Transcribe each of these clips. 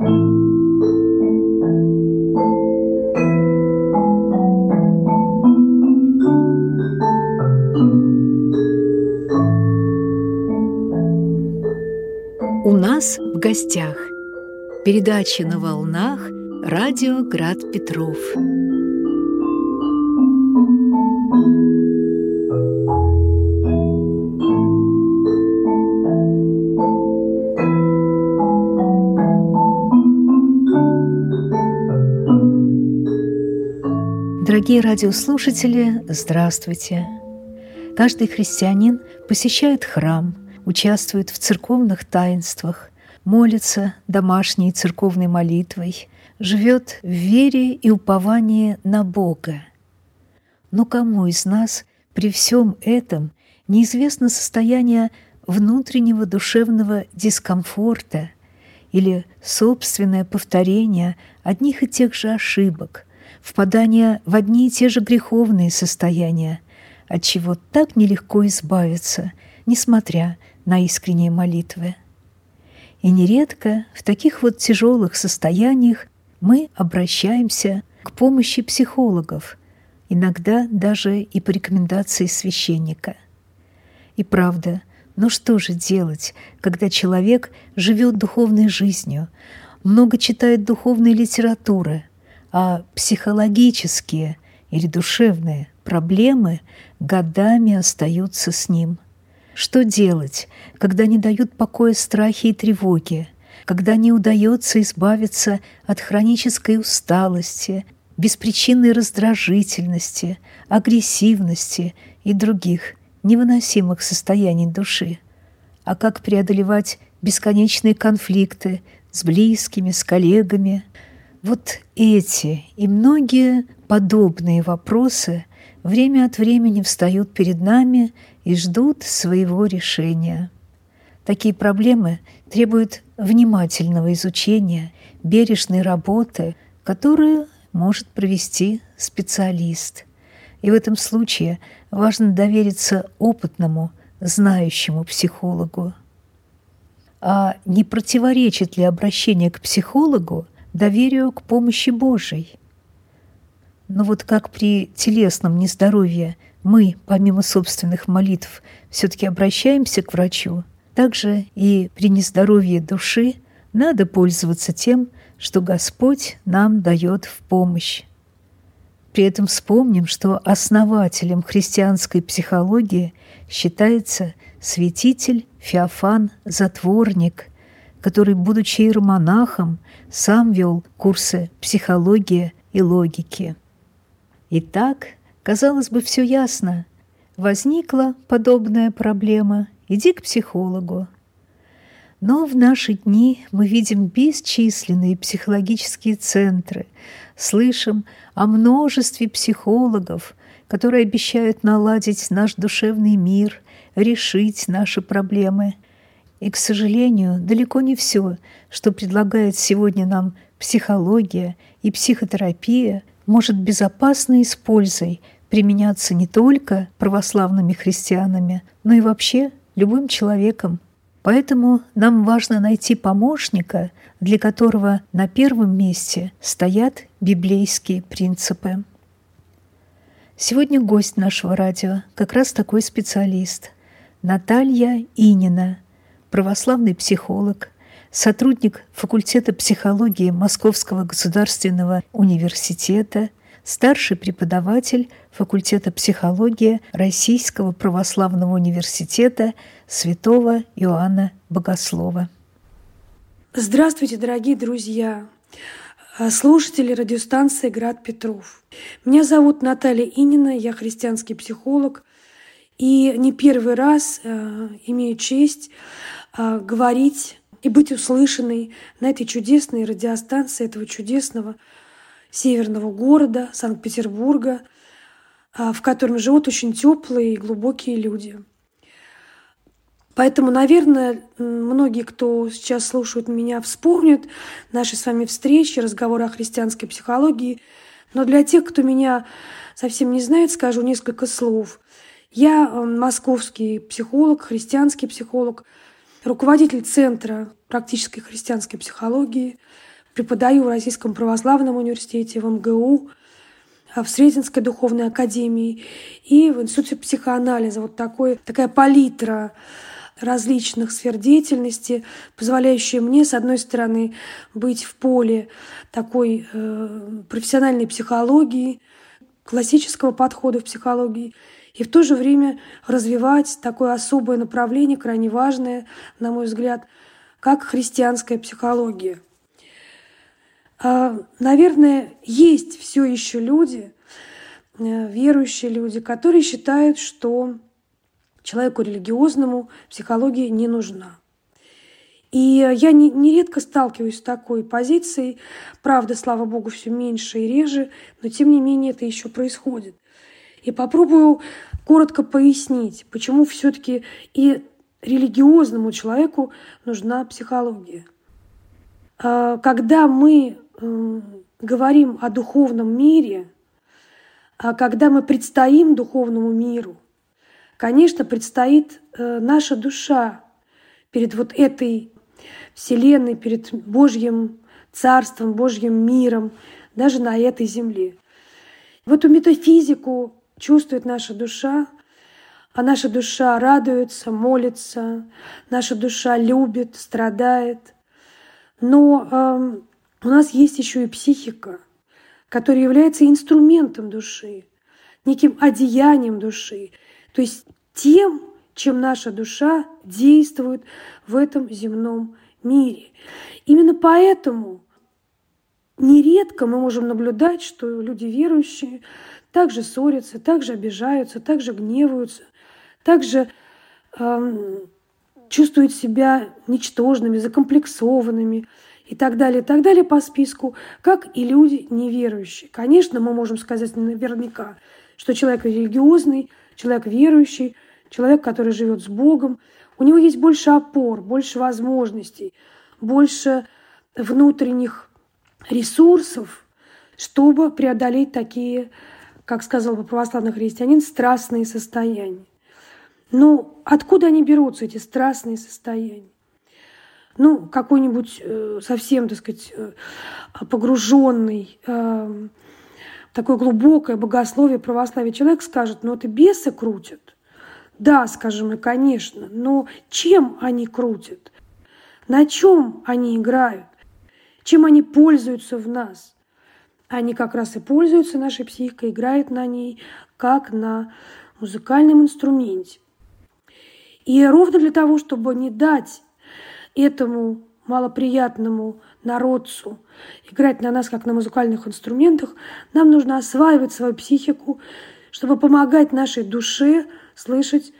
У нас в гостях передача на волнах радио Град Петров. Дорогие радиослушатели, здравствуйте! Каждый христианин посещает храм, участвует в церковных таинствах, молится домашней церковной молитвой, живет в вере и уповании на Бога. Но кому из нас при всем этом неизвестно состояние внутреннего душевного дискомфорта или собственное повторение одних и тех же ошибок – впадание в одни и те же греховные состояния, от чего так нелегко избавиться, несмотря на искренние молитвы. И нередко в таких вот тяжелых состояниях мы обращаемся к помощи психологов, иногда даже и по рекомендации священника. И правда, но что же делать, когда человек живет духовной жизнью, много читает духовной литературы, а психологические или душевные проблемы годами остаются с ним. Что делать, когда не дают покоя страхи и тревоги, когда не удается избавиться от хронической усталости, беспричинной раздражительности, агрессивности и других невыносимых состояний души? А как преодолевать бесконечные конфликты с близкими, с коллегами – вот эти и многие подобные вопросы время от времени встают перед нами и ждут своего решения. Такие проблемы требуют внимательного изучения, бережной работы, которую может провести специалист. И в этом случае важно довериться опытному, знающему психологу. А не противоречит ли обращение к психологу – доверию к помощи Божией. Но вот как при телесном нездоровье мы, помимо собственных молитв, все-таки обращаемся к врачу, также и при нездоровье души надо пользоваться тем, что Господь нам дает в помощь. При этом вспомним, что основателем христианской психологии считается святитель Феофан Затворник – который, будучи иеромонахом, сам вел курсы психологии и логики. Итак, казалось бы, все ясно. Возникла подобная проблема, иди к психологу. Но в наши дни мы видим бесчисленные психологические центры, слышим о множестве психологов, которые обещают наладить наш душевный мир, решить наши проблемы – и, к сожалению, далеко не все, что предлагает сегодня нам психология и психотерапия, может безопасно и с пользой применяться не только православными христианами, но и вообще любым человеком. Поэтому нам важно найти помощника, для которого на первом месте стоят библейские принципы. Сегодня гость нашего радио как раз такой специалист – Наталья Инина – православный психолог, сотрудник факультета психологии Московского государственного университета, старший преподаватель факультета психологии Российского православного университета святого Иоанна Богослова. Здравствуйте, дорогие друзья! слушатели радиостанции «Град Петров». Меня зовут Наталья Инина, я христианский психолог, и не первый раз э, имею честь говорить и быть услышанной на этой чудесной радиостанции этого чудесного северного города Санкт-Петербурга, э, в котором живут очень теплые и глубокие люди. Поэтому, наверное, многие, кто сейчас слушает меня, вспомнят наши с вами встречи, разговоры о христианской психологии. Но для тех, кто меня совсем не знает, скажу несколько слов – я московский психолог, христианский психолог, руководитель Центра практической христианской психологии, преподаю в Российском православном университете, в МГУ, в Сретенской духовной академии и в Институте психоанализа. Вот такой, такая палитра различных сфер деятельности, позволяющая мне, с одной стороны, быть в поле такой э, профессиональной психологии, классического подхода в психологии, и в то же время развивать такое особое направление, крайне важное, на мой взгляд, как христианская психология. А, наверное, есть все еще люди, э, верующие люди, которые считают, что человеку религиозному психология не нужна. И я нередко сталкиваюсь с такой позицией. Правда, слава богу, все меньше и реже, но тем не менее это еще происходит. И попробую коротко пояснить, почему все-таки и религиозному человеку нужна психология. А, когда мы говорим о духовном мире, а когда мы предстоим духовному миру, конечно, предстоит э, наша душа перед вот этой Вселенной, перед Божьим Царством, Божьим миром, даже на этой земле. В эту метафизику чувствует наша душа, а наша душа радуется, молится, наша душа любит, страдает. Но э, у нас есть еще и психика, которая является инструментом души, неким одеянием души, то есть тем, чем наша душа действует в этом земном мире. Именно поэтому нередко мы можем наблюдать, что люди верующие также ссорятся, также обижаются, также гневаются, также э, чувствуют себя ничтожными, закомплексованными и так далее, и так далее по списку, как и люди неверующие. Конечно, мы можем сказать наверняка, что человек религиозный, человек верующий, человек, который живет с Богом, у него есть больше опор, больше возможностей, больше внутренних ресурсов, чтобы преодолеть такие, как сказал бы православный христианин, страстные состояния. Но откуда они берутся, эти страстные состояния? Ну, какой-нибудь э, совсем, так сказать, э, погруженный э, такое глубокое богословие православия человек скажет, ну это бесы крутят. Да, скажем мы, конечно, но чем они крутят? На чем они играют? Чем они пользуются в нас? Они как раз и пользуются нашей психикой, играют на ней, как на музыкальном инструменте. И ровно для того, чтобы не дать этому малоприятному народцу играть на нас, как на музыкальных инструментах, нам нужно осваивать свою психику, чтобы помогать нашей душе слышать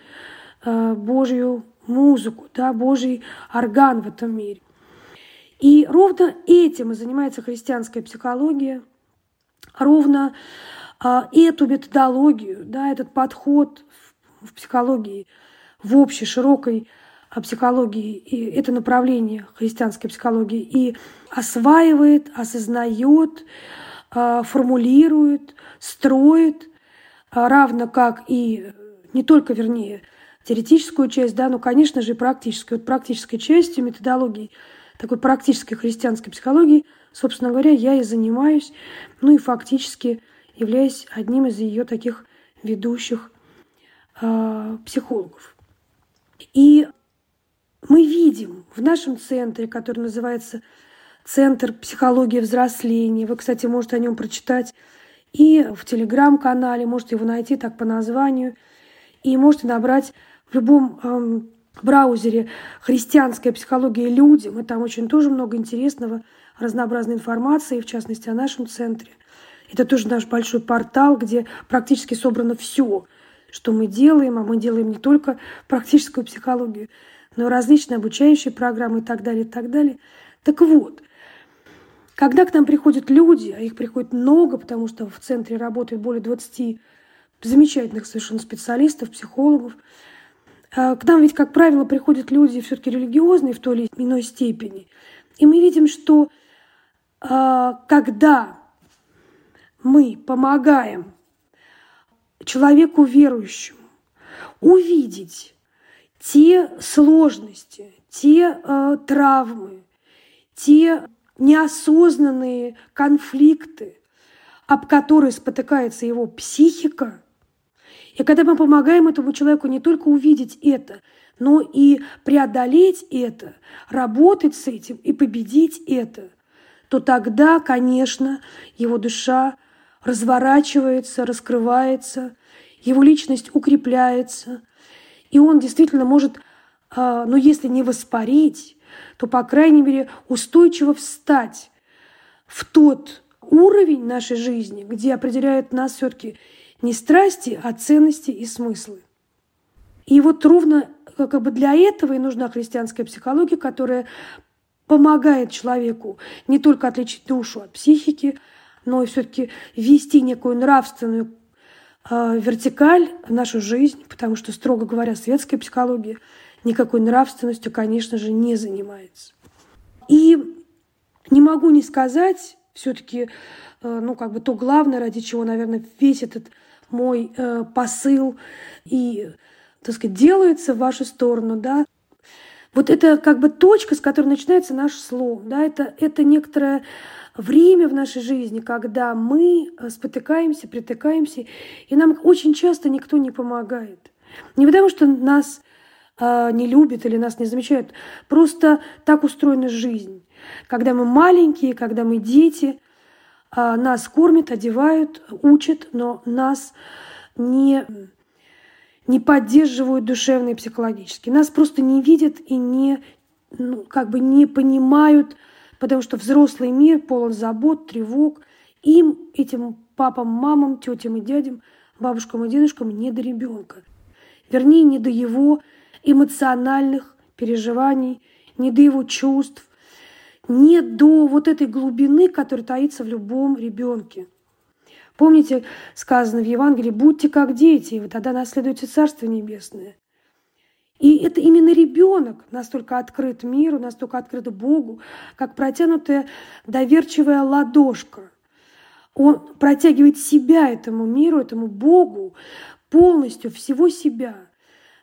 э, Божью музыку, да, Божий орган в этом мире. И ровно этим и занимается христианская психология, ровно э, эту методологию, да, этот подход в, психологии, в общей, широкой э, психологии, и это направление христианской психологии, и осваивает, осознает, э, формулирует, строит, равно как и не только, вернее, теоретическую часть, да, но, конечно же, и практическую. Вот практической частью методологии такой практической христианской психологии, собственно говоря, я и занимаюсь, ну и фактически являюсь одним из ее таких ведущих э, психологов. И мы видим в нашем центре, который называется Центр психологии взросления, вы, кстати, можете о нем прочитать и в телеграм-канале, можете его найти так по названию – и можете набрать в любом эм, браузере «Христианская психология людям». И там очень тоже много интересного, разнообразной информации, в частности, о нашем центре. Это тоже наш большой портал, где практически собрано все, что мы делаем, а мы делаем не только практическую психологию, но и различные обучающие программы и так далее, и так далее. Так вот, когда к нам приходят люди, а их приходит много, потому что в центре работает более 20 замечательных совершенно специалистов, психологов. А, к нам ведь, как правило, приходят люди все-таки религиозные в той или иной степени. И мы видим, что а, когда мы помогаем человеку верующему увидеть те сложности, те э, травмы, те неосознанные конфликты, об которые спотыкается его психика. И когда мы помогаем этому человеку не только увидеть это, но и преодолеть это, работать с этим и победить это, то тогда, конечно, его душа разворачивается, раскрывается, его личность укрепляется, и он действительно может, а, ну если не воспарить, то, по крайней мере, устойчиво встать в тот уровень нашей жизни, где определяют нас все-таки не страсти, а ценности и смыслы. И вот ровно как бы для этого и нужна христианская психология, которая помогает человеку не только отличить душу от психики, но и все-таки ввести некую нравственную э, вертикаль в нашу жизнь, потому что, строго говоря, светская психология никакой нравственностью, конечно же, не занимается. И не могу не сказать, все-таки, э, ну, как бы то главное, ради чего, наверное, весь этот мой э, посыл и, так сказать, делается в вашу сторону, да, вот это как бы точка, с которой начинается наш слом, да, это, это некоторое время в нашей жизни, когда мы э, спотыкаемся, притыкаемся, и нам очень часто никто не помогает. Не потому, что нас э, не любят или нас не замечают, просто так устроена жизнь. Когда мы маленькие, когда мы дети, нас кормят, одевают, учат, но нас не не поддерживают душевно и психологически. Нас просто не видят и не, ну, как бы не понимают, потому что взрослый мир полон забот, тревог. Им, этим папам, мамам, тетям и дядям, бабушкам и дедушкам не до ребенка. Вернее, не до его эмоциональных переживаний, не до его чувств, не до вот этой глубины, которая таится в любом ребенке. Помните, сказано в Евангелии, будьте как дети, и вы тогда наследуете Царство Небесное. И это именно ребенок настолько открыт миру, настолько открыт Богу, как протянутая доверчивая ладошка. Он протягивает себя этому миру, этому Богу, полностью всего себя.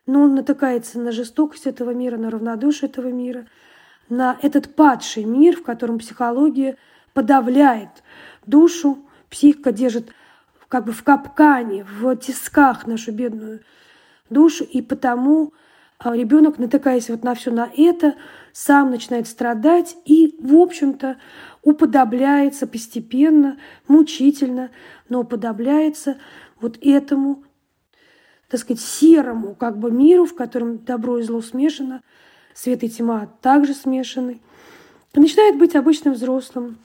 Но он натыкается на жестокость этого мира, на равнодушие этого мира, на этот падший мир, в котором психология подавляет душу, Психика держит как бы в капкане, в тисках нашу бедную душу, и потому а, ребенок, натыкаясь вот на все на это, сам начинает страдать и, в общем-то, уподобляется постепенно, мучительно, но уподобляется вот этому, так сказать, серому как бы миру, в котором добро и зло смешано, свет и тьма также смешаны. начинает быть обычным взрослым,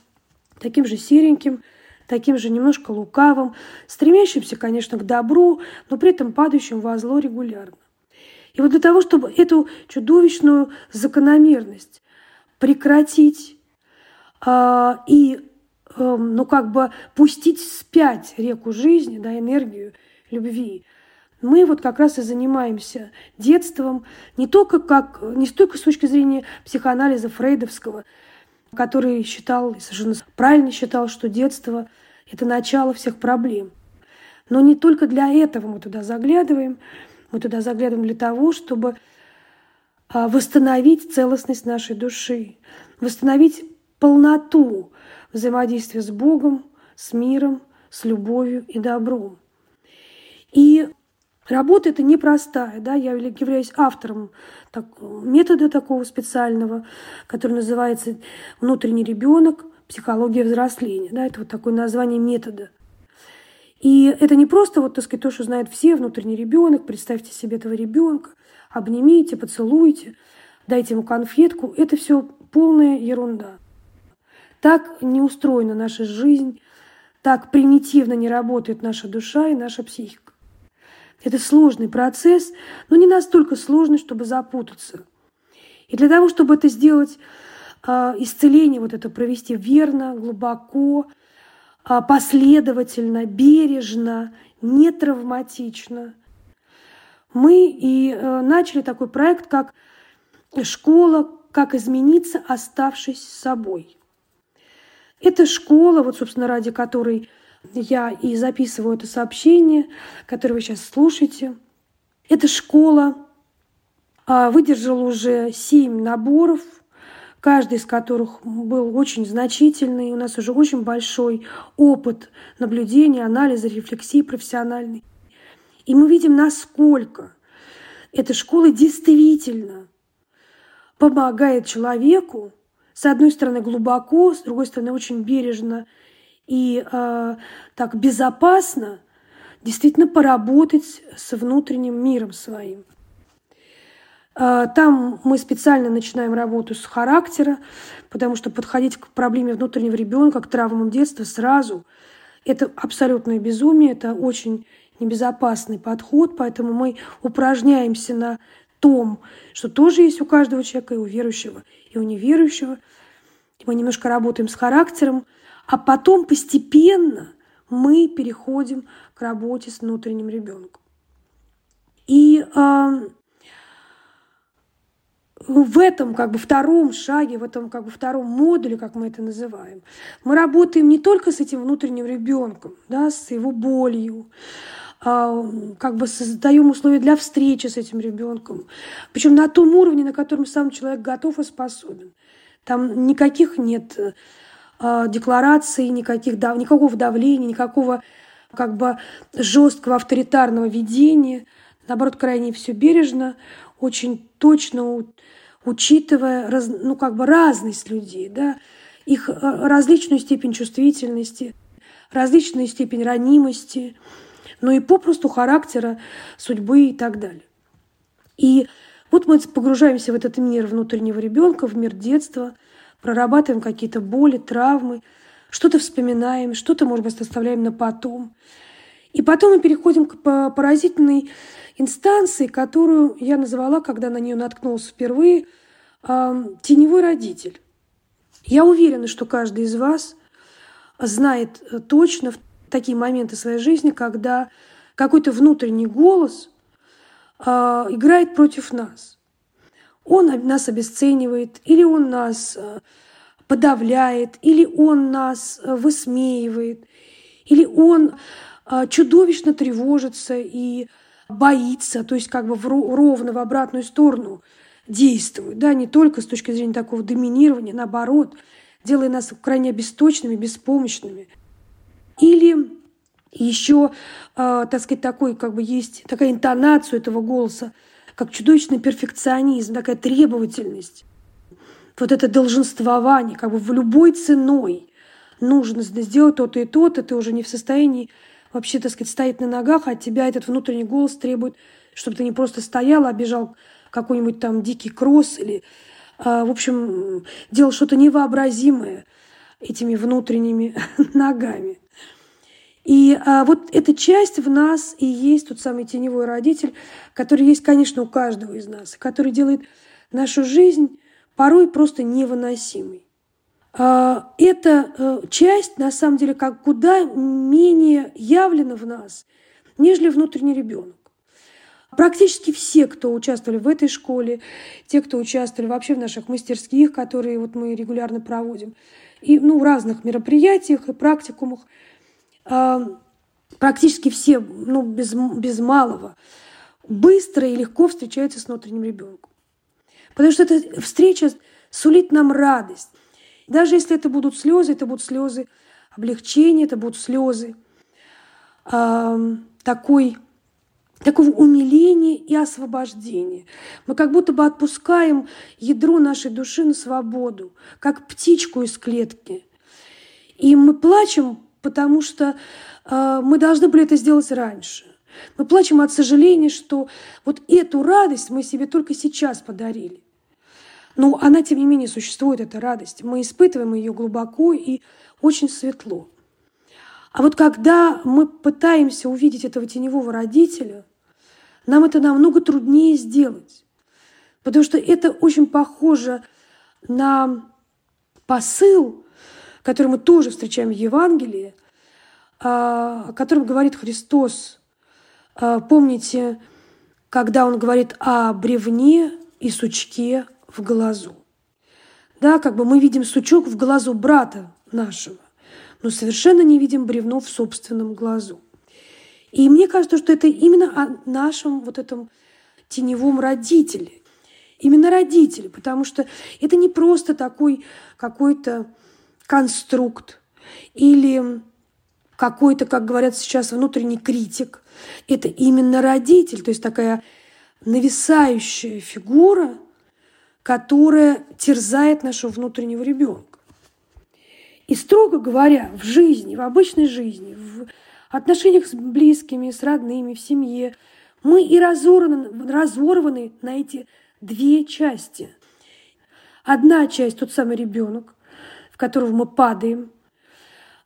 таким же сереньким, таким же немножко лукавым, стремящимся, конечно, к добру, но при этом падающим во зло регулярно. И вот для того, чтобы эту чудовищную закономерность прекратить э, и, э, ну, как бы пустить спять реку жизни, да, энергию любви, мы вот как раз и занимаемся детством не только как, не столько с точки зрения психоанализа фрейдовского, который считал, совершенно правильно считал, что детство – это начало всех проблем. Но не только для этого мы туда заглядываем. Мы туда заглядываем для того, чтобы а, восстановить целостность нашей души, восстановить полноту взаимодействия с Богом, с миром, с любовью и добром. И Работа эта непростая, да, я являюсь автором так, метода такого специального, который называется «Внутренний ребенок. Психология взросления». Да, это вот такое название метода. И это не просто вот, так сказать, то, что знают все, внутренний ребенок, представьте себе этого ребенка, обнимите, поцелуйте, дайте ему конфетку. Это все полная ерунда. Так не устроена наша жизнь, так примитивно не работает наша душа и наша психика. Это сложный процесс, но не настолько сложный, чтобы запутаться. И для того, чтобы это сделать, а, исцеление вот это провести верно, глубоко, а, последовательно, бережно, не травматично, мы и э, начали такой проект, как «Школа. Как измениться, оставшись собой». Это школа, вот, собственно, ради которой я и записываю это сообщение, которое вы сейчас слушаете. Это школа а, выдержал уже семь наборов, каждый из которых был очень значительный. У нас уже очень большой опыт наблюдения, анализа, рефлексии профессиональной. И мы видим, насколько эта школа действительно помогает человеку, с одной стороны, глубоко, с другой стороны, очень бережно и э, так безопасно действительно поработать с внутренним миром своим. Э, там мы специально начинаем работу с характера, потому что подходить к проблеме внутреннего ребенка, к травмам детства сразу – это абсолютное безумие, это очень небезопасный подход, поэтому мы упражняемся на том, что тоже есть у каждого человека, и у верующего, и у неверующего. Мы немножко работаем с характером, а потом постепенно мы переходим к работе с внутренним ребенком. И э, в этом как бы втором шаге, в этом как бы втором модуле, как мы это называем, мы работаем не только с этим внутренним ребенком, да, с его болью, а, как бы создаем условия для встречи с этим ребенком. Причем на том уровне, на котором сам человек готов и способен. Там никаких нет деклараций, никаких, никакого давления, никакого как бы жесткого авторитарного ведения. Наоборот, крайне все бережно, очень точно учитывая раз, ну, как бы разность людей, да, их а, различную степень чувствительности, различную степень ранимости – но и попросту характера, судьбы и так далее. И вот мы погружаемся в этот мир внутреннего ребенка, в мир детства, прорабатываем какие-то боли, травмы, что-то вспоминаем, что-то, может быть, оставляем на потом. И потом мы переходим к поразительной инстанции, которую я назвала, когда на нее наткнулся впервые, теневой родитель. Я уверена, что каждый из вас знает точно такие моменты своей жизни, когда какой-то внутренний голос э, играет против нас. Он нас обесценивает, или он нас э, подавляет, или он нас э, высмеивает, или он э, чудовищно тревожится и боится, то есть как бы в, ровно в обратную сторону действует, да, не только с точки зрения такого доминирования, наоборот, делая нас крайне обесточенными, беспомощными – или еще, так сказать, такой, как бы есть такая интонация этого голоса, как чудовищный перфекционизм, такая требовательность. Вот это долженствование, как бы в любой ценой нужно сделать то-то и то-то, ты уже не в состоянии вообще, так сказать, стоять на ногах, а от тебя этот внутренний голос требует, чтобы ты не просто стоял, а бежал какой-нибудь там дикий кросс или, э, в общем, делал что-то невообразимое этими внутренними ногами. И а, вот эта часть в нас и есть тот самый теневой родитель, который есть, конечно, у каждого из нас, который делает нашу жизнь порой просто невыносимой. А, эта а, часть, на самом деле, как куда менее явлена в нас, нежели внутренний ребенок. Практически все, кто участвовали в этой школе, те, кто участвовали вообще в наших мастерских, которые вот мы регулярно проводим, и ну, в разных мероприятиях и практикумах – практически все, ну, без, без малого, быстро и легко встречаются с внутренним ребенком. Потому что эта встреча сулит нам радость. Даже если это будут слезы, это будут слезы облегчения, это будут слезы э, такой, такого умиления и освобождения. Мы как будто бы отпускаем ядро нашей души на свободу, как птичку из клетки. И мы плачем потому что э, мы должны были это сделать раньше. Мы плачем от сожаления, что вот эту радость мы себе только сейчас подарили. Но она, тем не менее, существует, эта радость. Мы испытываем ее глубоко и очень светло. А вот когда мы пытаемся увидеть этого теневого родителя, нам это намного труднее сделать. Потому что это очень похоже на посыл, который мы тоже встречаем в Евангелии, а, о котором говорит Христос. А, помните, когда он говорит о бревне и сучке в глазу. Да, как бы мы видим сучок в глазу брата нашего, но совершенно не видим бревно в собственном глазу. И мне кажется, что это именно о нашем вот этом теневом родителе. именно родители, потому что это не просто такой какой-то конструкт или какой-то, как говорят сейчас, внутренний критик. Это именно родитель, то есть такая нависающая фигура, которая терзает нашего внутреннего ребенка. И строго говоря, в жизни, в обычной жизни, в отношениях с близкими, с родными, в семье, мы и разорваны, разорваны на эти две части. Одна часть – тот самый ребенок, которого мы падаем.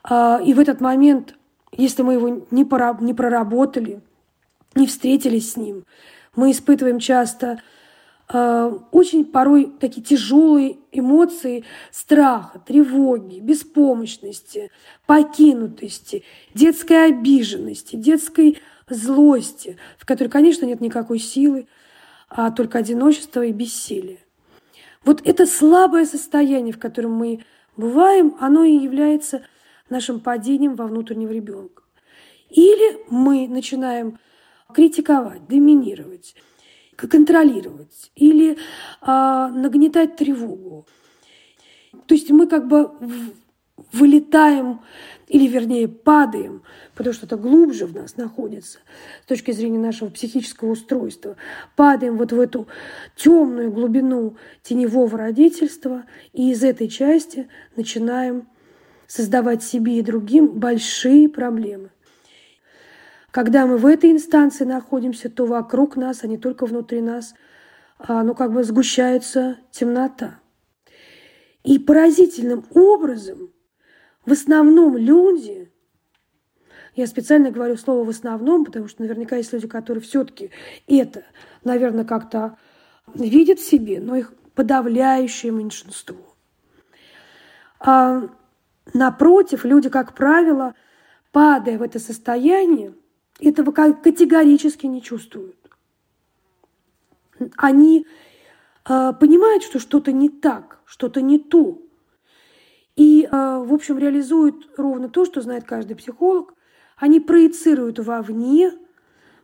А, и в этот момент, если мы его не, пора, не проработали, не встретились с ним, мы испытываем часто э, очень порой такие тяжелые эмоции страха, тревоги, беспомощности, покинутости, детской обиженности, детской злости, в которой, конечно, нет никакой силы, а только одиночество и бессилие. Вот это слабое состояние, в котором мы бываем, оно и является нашим падением во внутреннего ребенка. Или мы начинаем критиковать, доминировать, контролировать или а, нагнетать тревогу. То есть мы как бы вылетаем или, вернее, падаем, потому что это глубже в нас находится с точки зрения нашего психического устройства. Падаем вот в эту темную глубину теневого родительства, и из этой части начинаем создавать себе и другим большие проблемы. Когда мы в этой инстанции находимся, то вокруг нас, а не только внутри нас, а, ну как бы сгущается темнота. И поразительным образом в основном люди, я специально говорю слово «в основном», потому что наверняка есть люди, которые все-таки это, наверное, как-то видят в себе, но их подавляющее меньшинство. А напротив, люди, как правило, падая в это состояние, этого категорически не чувствуют. Они э, понимают, что что-то не так, что-то не то. И, э, в общем, реализуют ровно то, что знает каждый психолог. Они проецируют вовне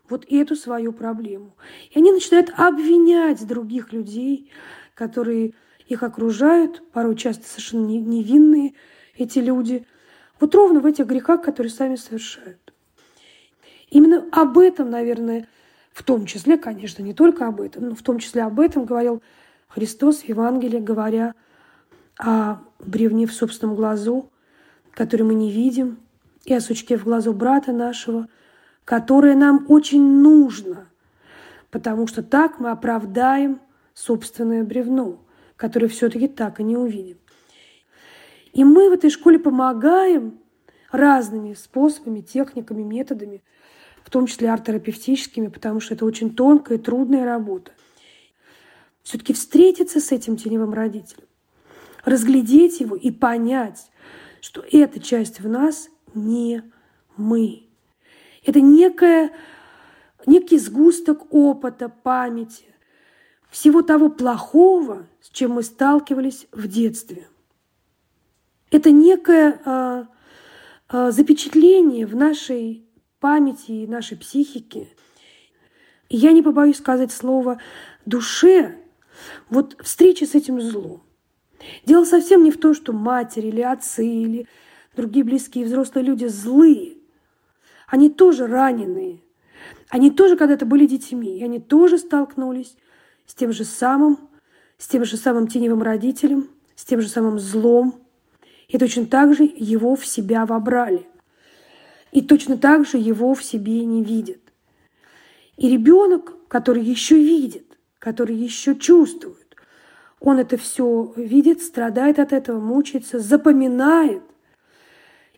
вот эту свою проблему. И они начинают обвинять других людей, которые их окружают, порой часто совершенно невинные эти люди, вот ровно в этих грехах, которые сами совершают. Именно об этом, наверное, в том числе, конечно, не только об этом, но в том числе об этом говорил Христос в Евангелии, говоря о бревне в собственном глазу, который мы не видим, и о сучке в глазу брата нашего, которое нам очень нужно, потому что так мы оправдаем собственное бревно, которое все-таки так и не увидим. И мы в этой школе помогаем разными способами, техниками, методами – в том числе арт-терапевтическими, потому что это очень тонкая и трудная работа. Все-таки встретиться с этим теневым родителем, разглядеть его и понять, что эта часть в нас не мы. Это некая, некий сгусток опыта, памяти, всего того плохого, с чем мы сталкивались в детстве. Это некое э, э, запечатление в нашей памяти и нашей психики. И я не побоюсь сказать слово «душе», вот встреча с этим злом. Дело совсем не в том, что матери или отцы или другие близкие взрослые люди злые. Они тоже раненые. Они тоже когда-то были детьми, и они тоже столкнулись с тем же самым, с тем же самым теневым родителем, с тем же самым злом. И точно так же его в себя вобрали и точно так же его в себе не видит. И ребенок, который еще видит, который еще чувствует, он это все видит, страдает от этого, мучается, запоминает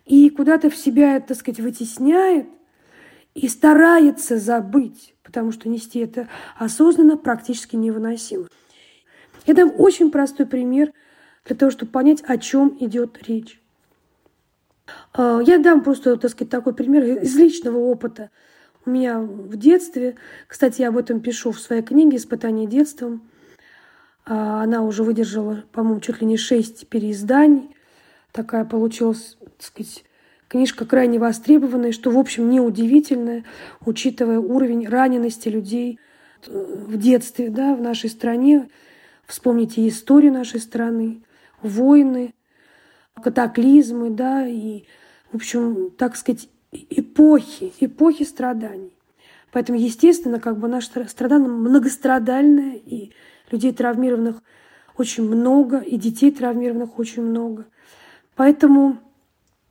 и куда-то в себя, так сказать, вытесняет и старается забыть, потому что нести это осознанно практически невыносимо. Я дам очень простой пример для того, чтобы понять, о чем идет речь. А, я дам просто, так сказать, такой пример из личного опыта. У меня в детстве, кстати, я об этом пишу в своей книге «Испытание детством». А, она уже выдержала, по-моему, чуть ли не шесть переизданий. Такая получилась, так сказать, книжка крайне востребованная, что, в общем, неудивительно, учитывая уровень ранености людей э, в детстве, да, в нашей стране. Вспомните историю нашей страны, войны, катаклизмы, да, и, в общем, так сказать, эпохи, эпохи страданий. Поэтому, естественно, как бы наша страна многострадальная, и людей травмированных очень много, и детей травмированных очень много. Поэтому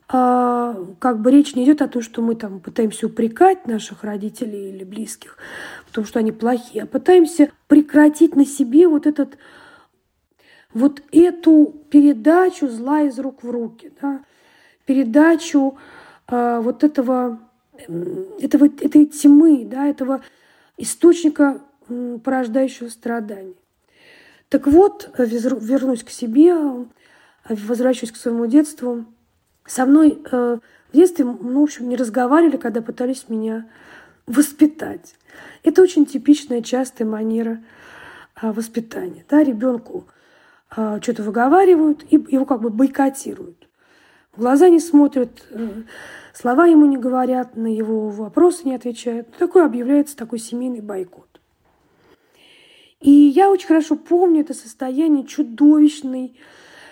а, как бы речь не идет о том, что мы там пытаемся упрекать наших родителей или близких в том, что они плохие, а пытаемся прекратить на себе вот этот вот эту передачу зла из рук в руки, да, передачу а, вот этого, этого, этой тьмы, да, этого источника порождающего страдания. Так вот, вернусь к себе, возвращаюсь к своему детству. Со мной э, в детстве, ну, в общем, не разговаривали, когда пытались меня воспитать. Это очень типичная, частая манера э, воспитания. Да, ребенку э, что-то выговаривают и его как бы бойкотируют. В глаза не смотрят, э, слова ему не говорят, на его вопросы не отвечают. Такой объявляется такой семейный бойкот. И я очень хорошо помню это состояние чудовищной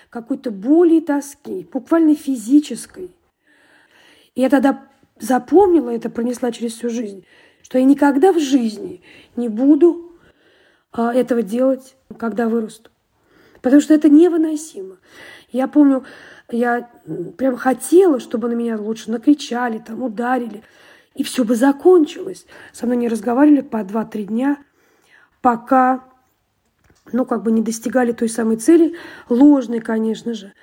какой-то боли и тоски, буквально физической. И я тогда запомнила это, пронесла через всю жизнь, что я никогда в жизни не буду а, этого делать, когда вырасту. Потому что это невыносимо. Я помню, я прям хотела, чтобы на меня лучше накричали, там ударили, и все бы закончилось. Со мной не разговаривали по 2-3 дня, пока ну, как бы не достигали той самой цели, ложной, конечно же,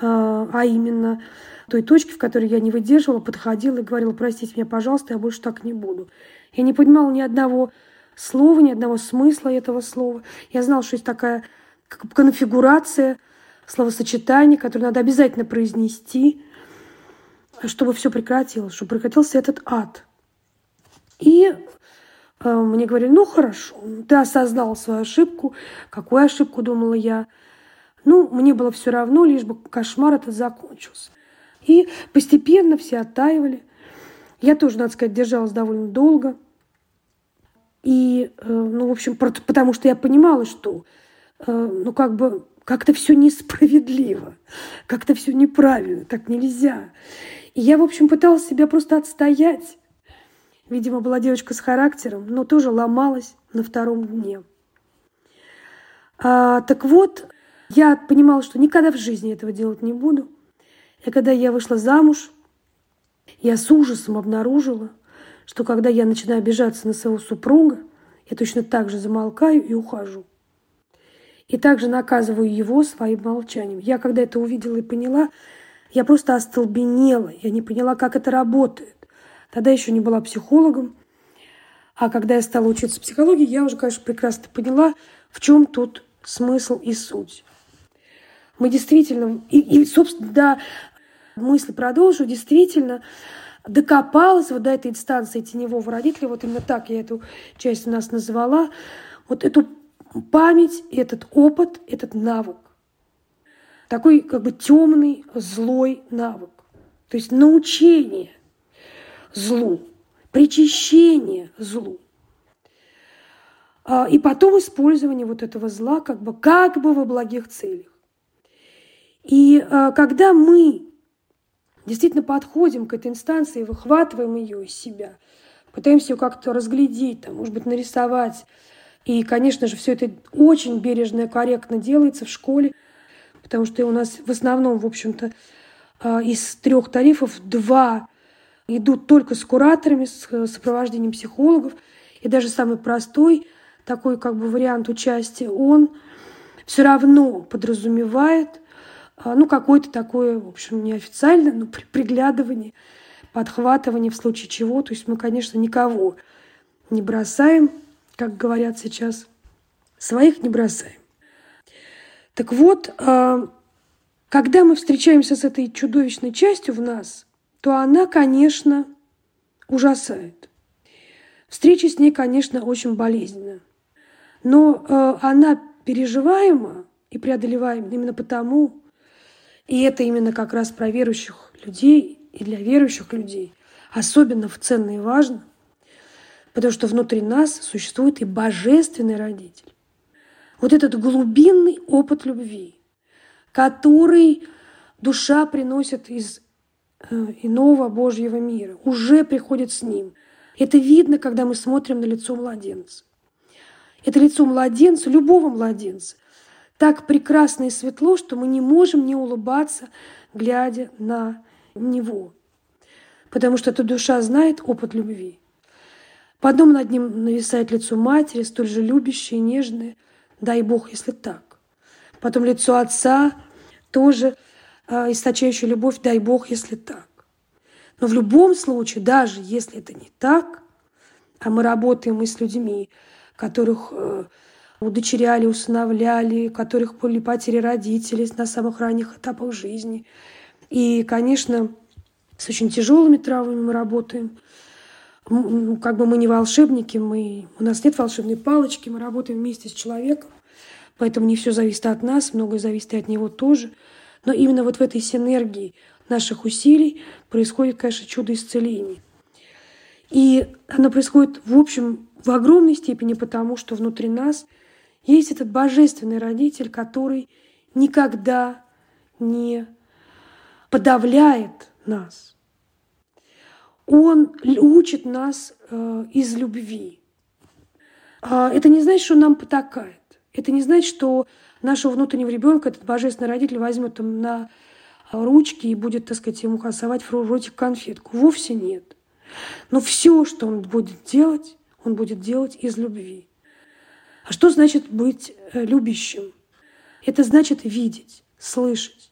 а, а именно той точки, в которой я не выдерживала, подходила и говорила, простите меня, пожалуйста, я больше так не буду. Я не понимала ни одного слова, ни одного смысла этого слова. Я знала, что есть такая конфигурация, словосочетание, которое надо обязательно произнести, чтобы все прекратилось, чтобы прекратился этот ад. И мне говорили, ну хорошо, ты осознал свою ошибку. Какую ошибку, думала я. Ну, мне было все равно, лишь бы кошмар этот закончился. И постепенно все оттаивали. Я тоже, надо сказать, держалась довольно долго. И, э, ну, в общем, потому что я понимала, что, э, ну, как бы, как-то все несправедливо, как-то все неправильно, так нельзя. И я, в общем, пыталась себя просто отстоять. Видимо, была девочка с характером, но тоже ломалась на втором дне. А, так вот, я понимала, что никогда в жизни этого делать не буду. И когда я вышла замуж, я с ужасом обнаружила, что когда я начинаю обижаться на своего супруга, я точно так же замолкаю и ухожу. И также наказываю его своим молчанием. Я когда это увидела и поняла, я просто остолбенела. Я не поняла, как это работает. Тогда еще не была психологом. А когда я стала учиться психологии, я уже, конечно, прекрасно поняла, в чем тут смысл и суть. Мы действительно, и, и собственно, да, мысли продолжу, действительно докопалась вот до этой инстанции теневого родителя, вот именно так я эту часть у нас назвала, вот эту память, этот опыт, этот навык. Такой как бы темный, злой навык. То есть научение злу, причащение злу. А, и потом использование вот этого зла как бы, как бы во благих целях. И а, когда мы действительно подходим к этой инстанции, выхватываем ее из себя, пытаемся ее как-то разглядеть, там, может быть, нарисовать, и, конечно же, все это очень бережно и корректно делается в школе, потому что у нас в основном, в общем-то, а, из трех тарифов два идут только с кураторами, с э, сопровождением психологов. И даже самый простой такой как бы вариант участия, он все равно подразумевает а, ну, какое-то такое, в общем, неофициальное, но приглядывание, подхватывание в случае чего. То есть мы, конечно, никого не бросаем, как говорят сейчас, своих не бросаем. Так вот, а, когда мы встречаемся с этой чудовищной частью в нас – то она, конечно, ужасает. Встреча с ней, конечно, очень болезненна. Но э, она переживаема и преодолеваема именно потому, и это именно как раз про верующих людей и для верующих людей, особенно ценно и важно, Потому что внутри нас существует и божественный родитель. Вот этот глубинный опыт любви, который душа приносит из иного Божьего мира, уже приходит с ним. Это видно, когда мы смотрим на лицо младенца. Это лицо младенца, любого младенца, так прекрасно и светло, что мы не можем не улыбаться, глядя на него. Потому что эта душа знает опыт любви. Потом над ним нависает лицо матери, столь же любящее и нежное, дай Бог, если так. Потом лицо отца, тоже э, источающее любовь, дай Бог, если так. Но в любом случае, даже если это не так, а мы работаем мы с людьми, которых э, удочеряли, усыновляли, которых были потери родителей на самых ранних этапах жизни. И, конечно, с очень тяжелыми травмами мы работаем – как бы мы не волшебники, мы, у нас нет волшебной палочки, мы работаем вместе с человеком, поэтому не все зависит от нас, многое зависит и от него тоже. Но именно вот в этой синергии наших усилий происходит, конечно, чудо исцеления. И оно происходит, в общем, в огромной степени потому, что внутри нас есть этот божественный родитель, который никогда не подавляет нас – он учит нас э, из любви. А это не значит, что нам потакает. Это не значит, что нашего внутреннего ребенка этот божественный родитель возьмет там на ручки и будет, так сказать, ему кассовать в ротик конфетку. Вовсе нет. Но все, что он будет делать, он будет делать из любви. А что значит быть э, любящим? Это значит видеть, слышать,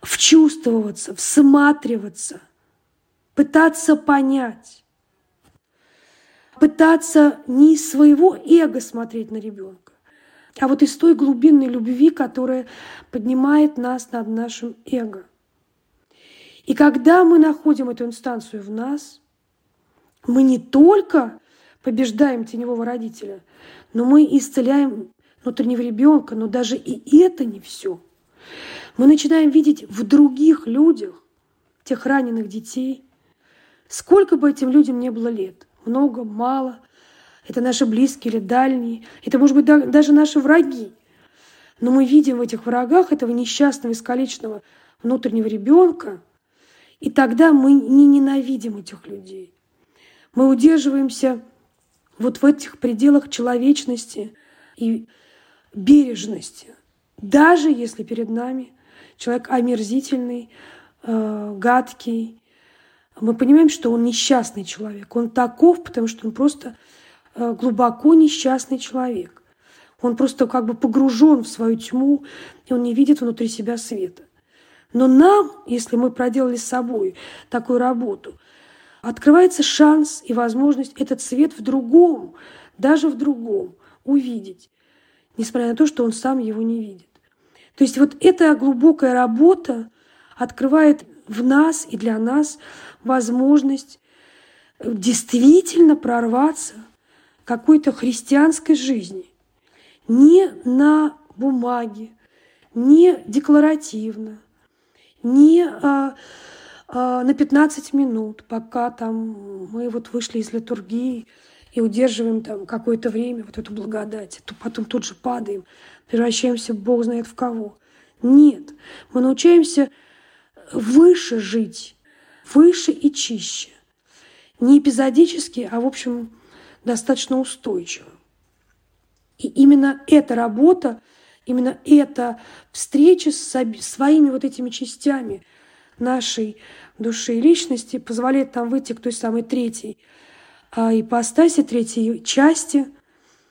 вчувствоваться, всматриваться – пытаться понять, пытаться не из своего эго смотреть на ребенка, а вот из той глубинной любви, которая поднимает нас над нашим эго. И когда мы находим эту инстанцию в нас, мы не только побеждаем теневого родителя, но мы исцеляем внутреннего ребенка, но даже и это не все. Мы начинаем видеть в других людях тех раненых детей, Сколько бы этим людям не было лет, много, мало, это наши близкие или дальние, это, может быть, даже наши враги. Но мы видим в этих врагах этого несчастного, искалеченного внутреннего ребенка, и тогда мы не ненавидим этих людей. Мы удерживаемся вот в этих пределах человечности и бережности, даже если перед нами человек омерзительный, э, гадкий, мы понимаем, что он несчастный человек. Он таков, потому что он просто глубоко несчастный человек. Он просто как бы погружен в свою тьму, и он не видит внутри себя света. Но нам, если мы проделали с собой такую работу, открывается шанс и возможность этот свет в другом, даже в другом, увидеть, несмотря на то, что он сам его не видит. То есть вот эта глубокая работа открывает в нас и для нас возможность действительно прорваться какой-то христианской жизни. Не на бумаге, не декларативно, не а, а, на 15 минут, пока там мы вот вышли из литургии и удерживаем там какое-то время вот эту благодать, то потом тут же падаем, превращаемся, Бог знает в кого. Нет, мы научаемся выше жить, выше и чище. Не эпизодически, а, в общем, достаточно устойчиво. И именно эта работа, именно эта встреча с своими вот этими частями нашей души и личности позволяет нам выйти к той самой третьей а, ипостаси, третьей части,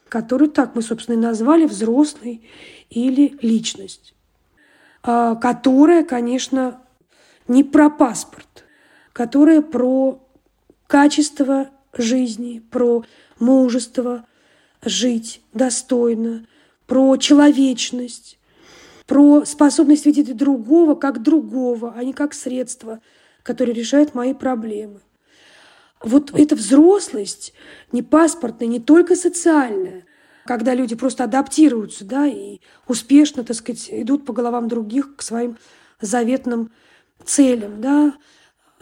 которую так мы, собственно, и назвали взрослый или личность, а, которая, конечно, не про паспорт, которая про качество жизни, про мужество жить достойно, про человечность, про способность видеть другого как другого, а не как средство, которое решает мои проблемы. Вот эта взрослость не паспортная, не только социальная, когда люди просто адаптируются, да, и успешно, так сказать, идут по головам других к своим заветным целям, да,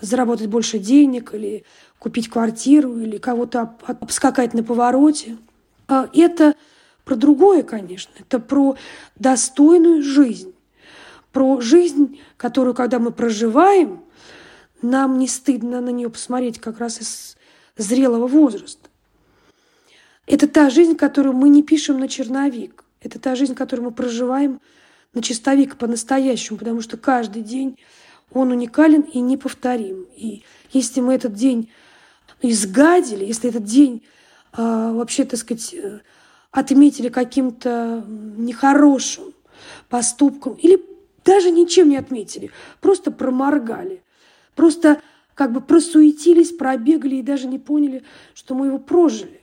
заработать больше денег или купить квартиру или кого-то обскакать на повороте. А это про другое, конечно. Это про достойную жизнь. Про жизнь, которую, когда мы проживаем, нам не стыдно на нее посмотреть как раз из зрелого возраста. Это та жизнь, которую мы не пишем на черновик. Это та жизнь, которую мы проживаем на чистовик по-настоящему, потому что каждый день он уникален и неповторим. И если мы этот день изгадили, если этот день э, вообще, так сказать, э, отметили каким-то нехорошим поступком или даже ничем не отметили, просто проморгали, просто как бы просуетились, пробегали и даже не поняли, что мы его прожили.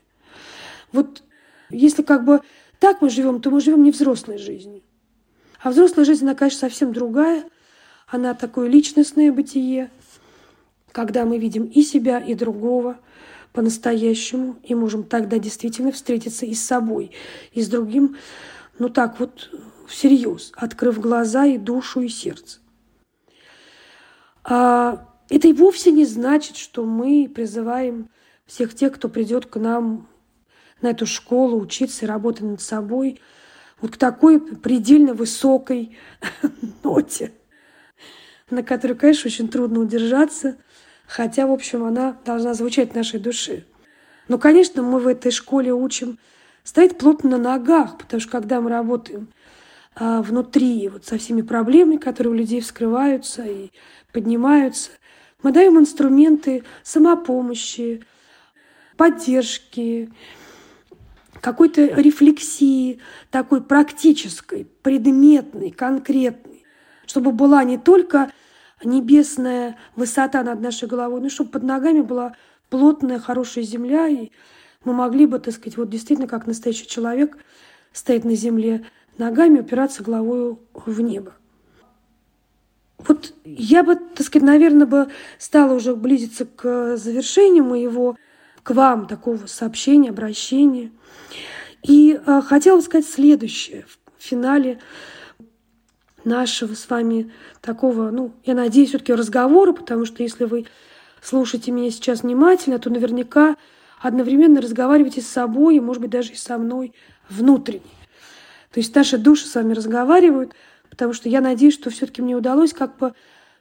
Вот если как бы так мы живем, то мы живем не взрослой жизнью. А взрослая жизнь, она, конечно, совсем другая. Она такое личностное бытие, когда мы видим и себя, и другого по-настоящему, и можем тогда действительно встретиться и с собой, и с другим, ну так вот, всерьез, открыв глаза и душу, и сердце. А это и вовсе не значит, что мы призываем всех тех, кто придет к нам на эту школу, учиться и работать над собой, вот к такой предельно высокой ноте, на которой, конечно, очень трудно удержаться, хотя, в общем, она должна звучать в нашей душе. Но, конечно, мы в этой школе учим стоять плотно на ногах, потому что когда мы работаем а, внутри вот со всеми проблемами, которые у людей вскрываются и поднимаются, мы даем инструменты самопомощи, поддержки, какой-то рефлексии такой практической, предметной, конкретной, чтобы была не только небесная высота над нашей головой, но чтобы под ногами была плотная, хорошая земля, и мы могли бы, так сказать, вот действительно, как настоящий человек, стоять на земле ногами, упираться головой в небо. Вот я бы, так сказать, наверное, бы стала уже близиться к завершению моего к вам такого сообщения, обращения. И э, хотела бы сказать следующее в финале нашего с вами такого, ну, я надеюсь, все-таки разговора, потому что если вы слушаете меня сейчас внимательно, то наверняка одновременно разговариваете с собой и, может быть, даже и со мной внутренне. То есть наши души с вами разговаривают, потому что я надеюсь, что все-таки мне удалось как бы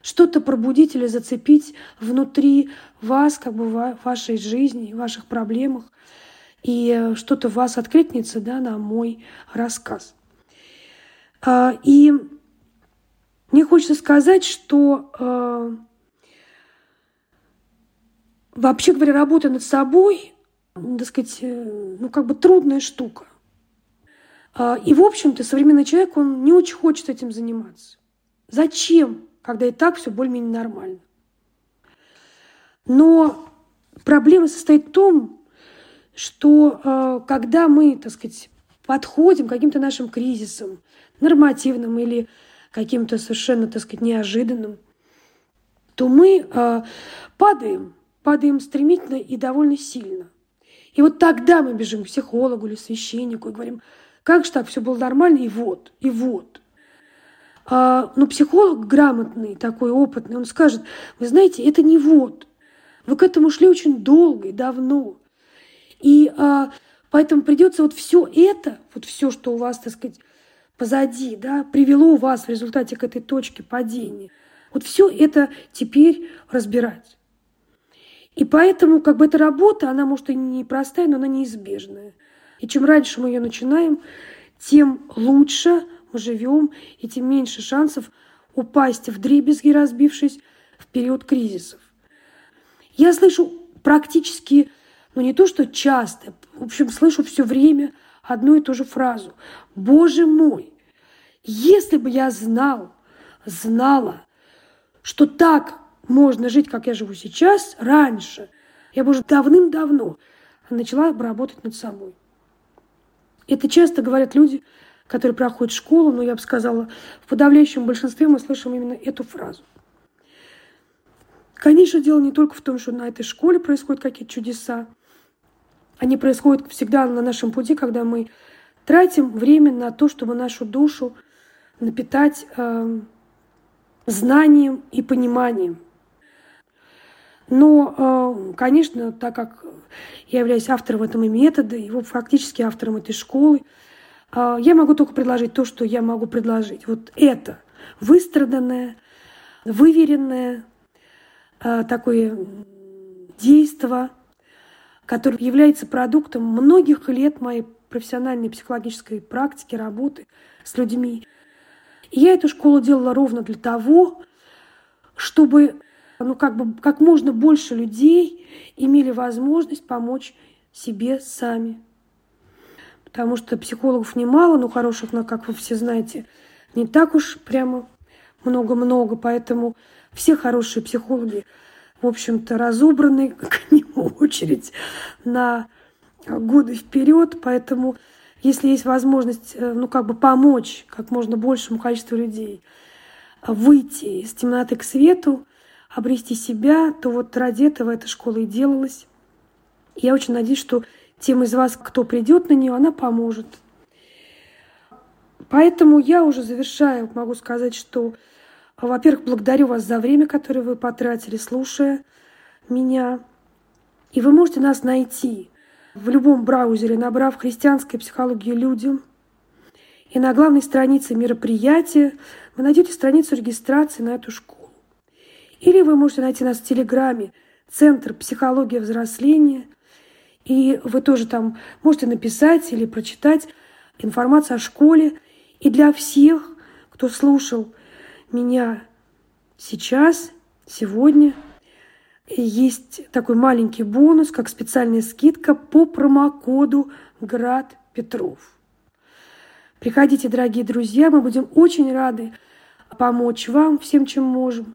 что-то пробудить или зацепить внутри вас, как бы в вашей жизни, в ваших проблемах, и э, что-то в вас откликнется да, на мой рассказ. А, и мне хочется сказать, что э, вообще говоря, работа над собой, так сказать, э, ну как бы трудная штука. А, и, в общем-то, современный человек, он не очень хочет этим заниматься. Зачем? когда и так все более-менее нормально. Но проблема состоит в том, что э, когда мы, так сказать, подходим к каким-то нашим кризисам, нормативным или каким-то совершенно, так сказать, неожиданным, то мы э, падаем, падаем стремительно и довольно сильно. И вот тогда мы бежим к психологу или священнику и говорим, как же так, все было нормально, и вот, и вот. А, но психолог грамотный, такой опытный, он скажет, вы знаете, это не вот. Вы к этому шли очень долго и давно. И а, поэтому придется вот все это, вот все, что у вас, так сказать, позади, да, привело вас в результате к этой точке падения. Вот все это теперь разбирать. И поэтому как бы эта работа, она может и не простая, но она неизбежная. И чем раньше мы ее начинаем, тем лучше мы живем, и тем меньше шансов упасть в дребезги, разбившись в период кризисов. Я слышу практически, ну не то что часто, в общем, слышу все время одну и ту же фразу. «Боже мой, если бы я знал, знала, что так можно жить, как я живу сейчас, раньше, я бы уже давным-давно начала бы работать над собой». Это часто говорят люди, которые проходят школу, но я бы сказала, в подавляющем большинстве мы слышим именно эту фразу. Конечно, дело не только в том, что на этой школе происходят какие-то чудеса. Они происходят всегда на нашем пути, когда мы тратим время на то, чтобы нашу душу напитать э, знанием и пониманием. Но, конечно, так как я являюсь автором этого метода, его фактически автором этой школы, я могу только предложить то, что я могу предложить. Вот это выстраданное, выверенное такое действо, которое является продуктом многих лет моей профессиональной психологической практики, работы с людьми. И я эту школу делала ровно для того, чтобы ну, как, бы, как можно больше людей имели возможность помочь себе сами. Потому что психологов немало, но хороших, но, как вы все знаете, не так уж прямо много-много. Поэтому все хорошие психологи, в общем-то, разобраны, к нему очередь на годы вперед. Поэтому, если есть возможность, э, ну, как бы помочь как можно большему количеству людей выйти из темноты к свету, обрести себя, то вот ради этого эта школа и делалась. Я очень надеюсь, что тем из вас, кто придет на нее, она поможет. Поэтому я уже завершаю, могу сказать, что, во-первых, благодарю вас за время, которое вы потратили, слушая меня. И вы можете нас найти в любом браузере, набрав «Христианская психология людям». И на главной странице мероприятия вы найдете страницу регистрации на эту школу. Или вы можете найти нас в Телеграме «Центр психологии взросления». И вы тоже там можете написать или прочитать информацию о школе. И для всех, кто слушал меня сейчас, сегодня – есть такой маленький бонус, как специальная скидка по промокоду «Град Петров». Приходите, дорогие друзья, мы будем очень рады помочь вам всем, чем можем.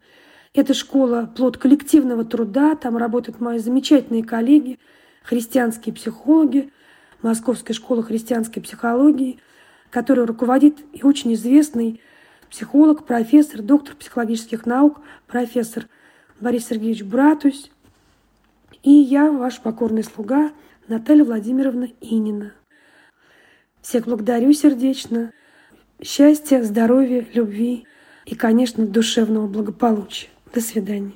Это школа плод коллективного труда, там работают мои замечательные коллеги, христианские психологи, Московская школа христианской психологии, которую руководит и очень известный психолог, профессор, доктор психологических наук, профессор – Борис Сергеевич Братусь и я, ваш покорный слуга Наталья Владимировна Инина. Всех благодарю сердечно. Счастья, здоровья, любви и, конечно, душевного благополучия. До свидания.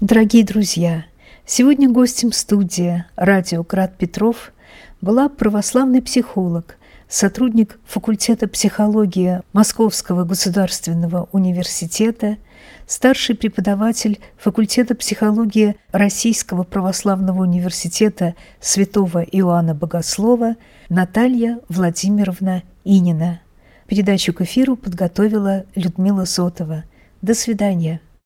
Дорогие друзья, сегодня гостем студии «Радио Град Петров» была православный психолог, сотрудник факультета психологии Московского государственного университета – старший преподаватель факультета психологии Российского православного университета святого Иоанна Богослова Наталья Владимировна Инина. Передачу к эфиру подготовила Людмила Сотова. До свидания.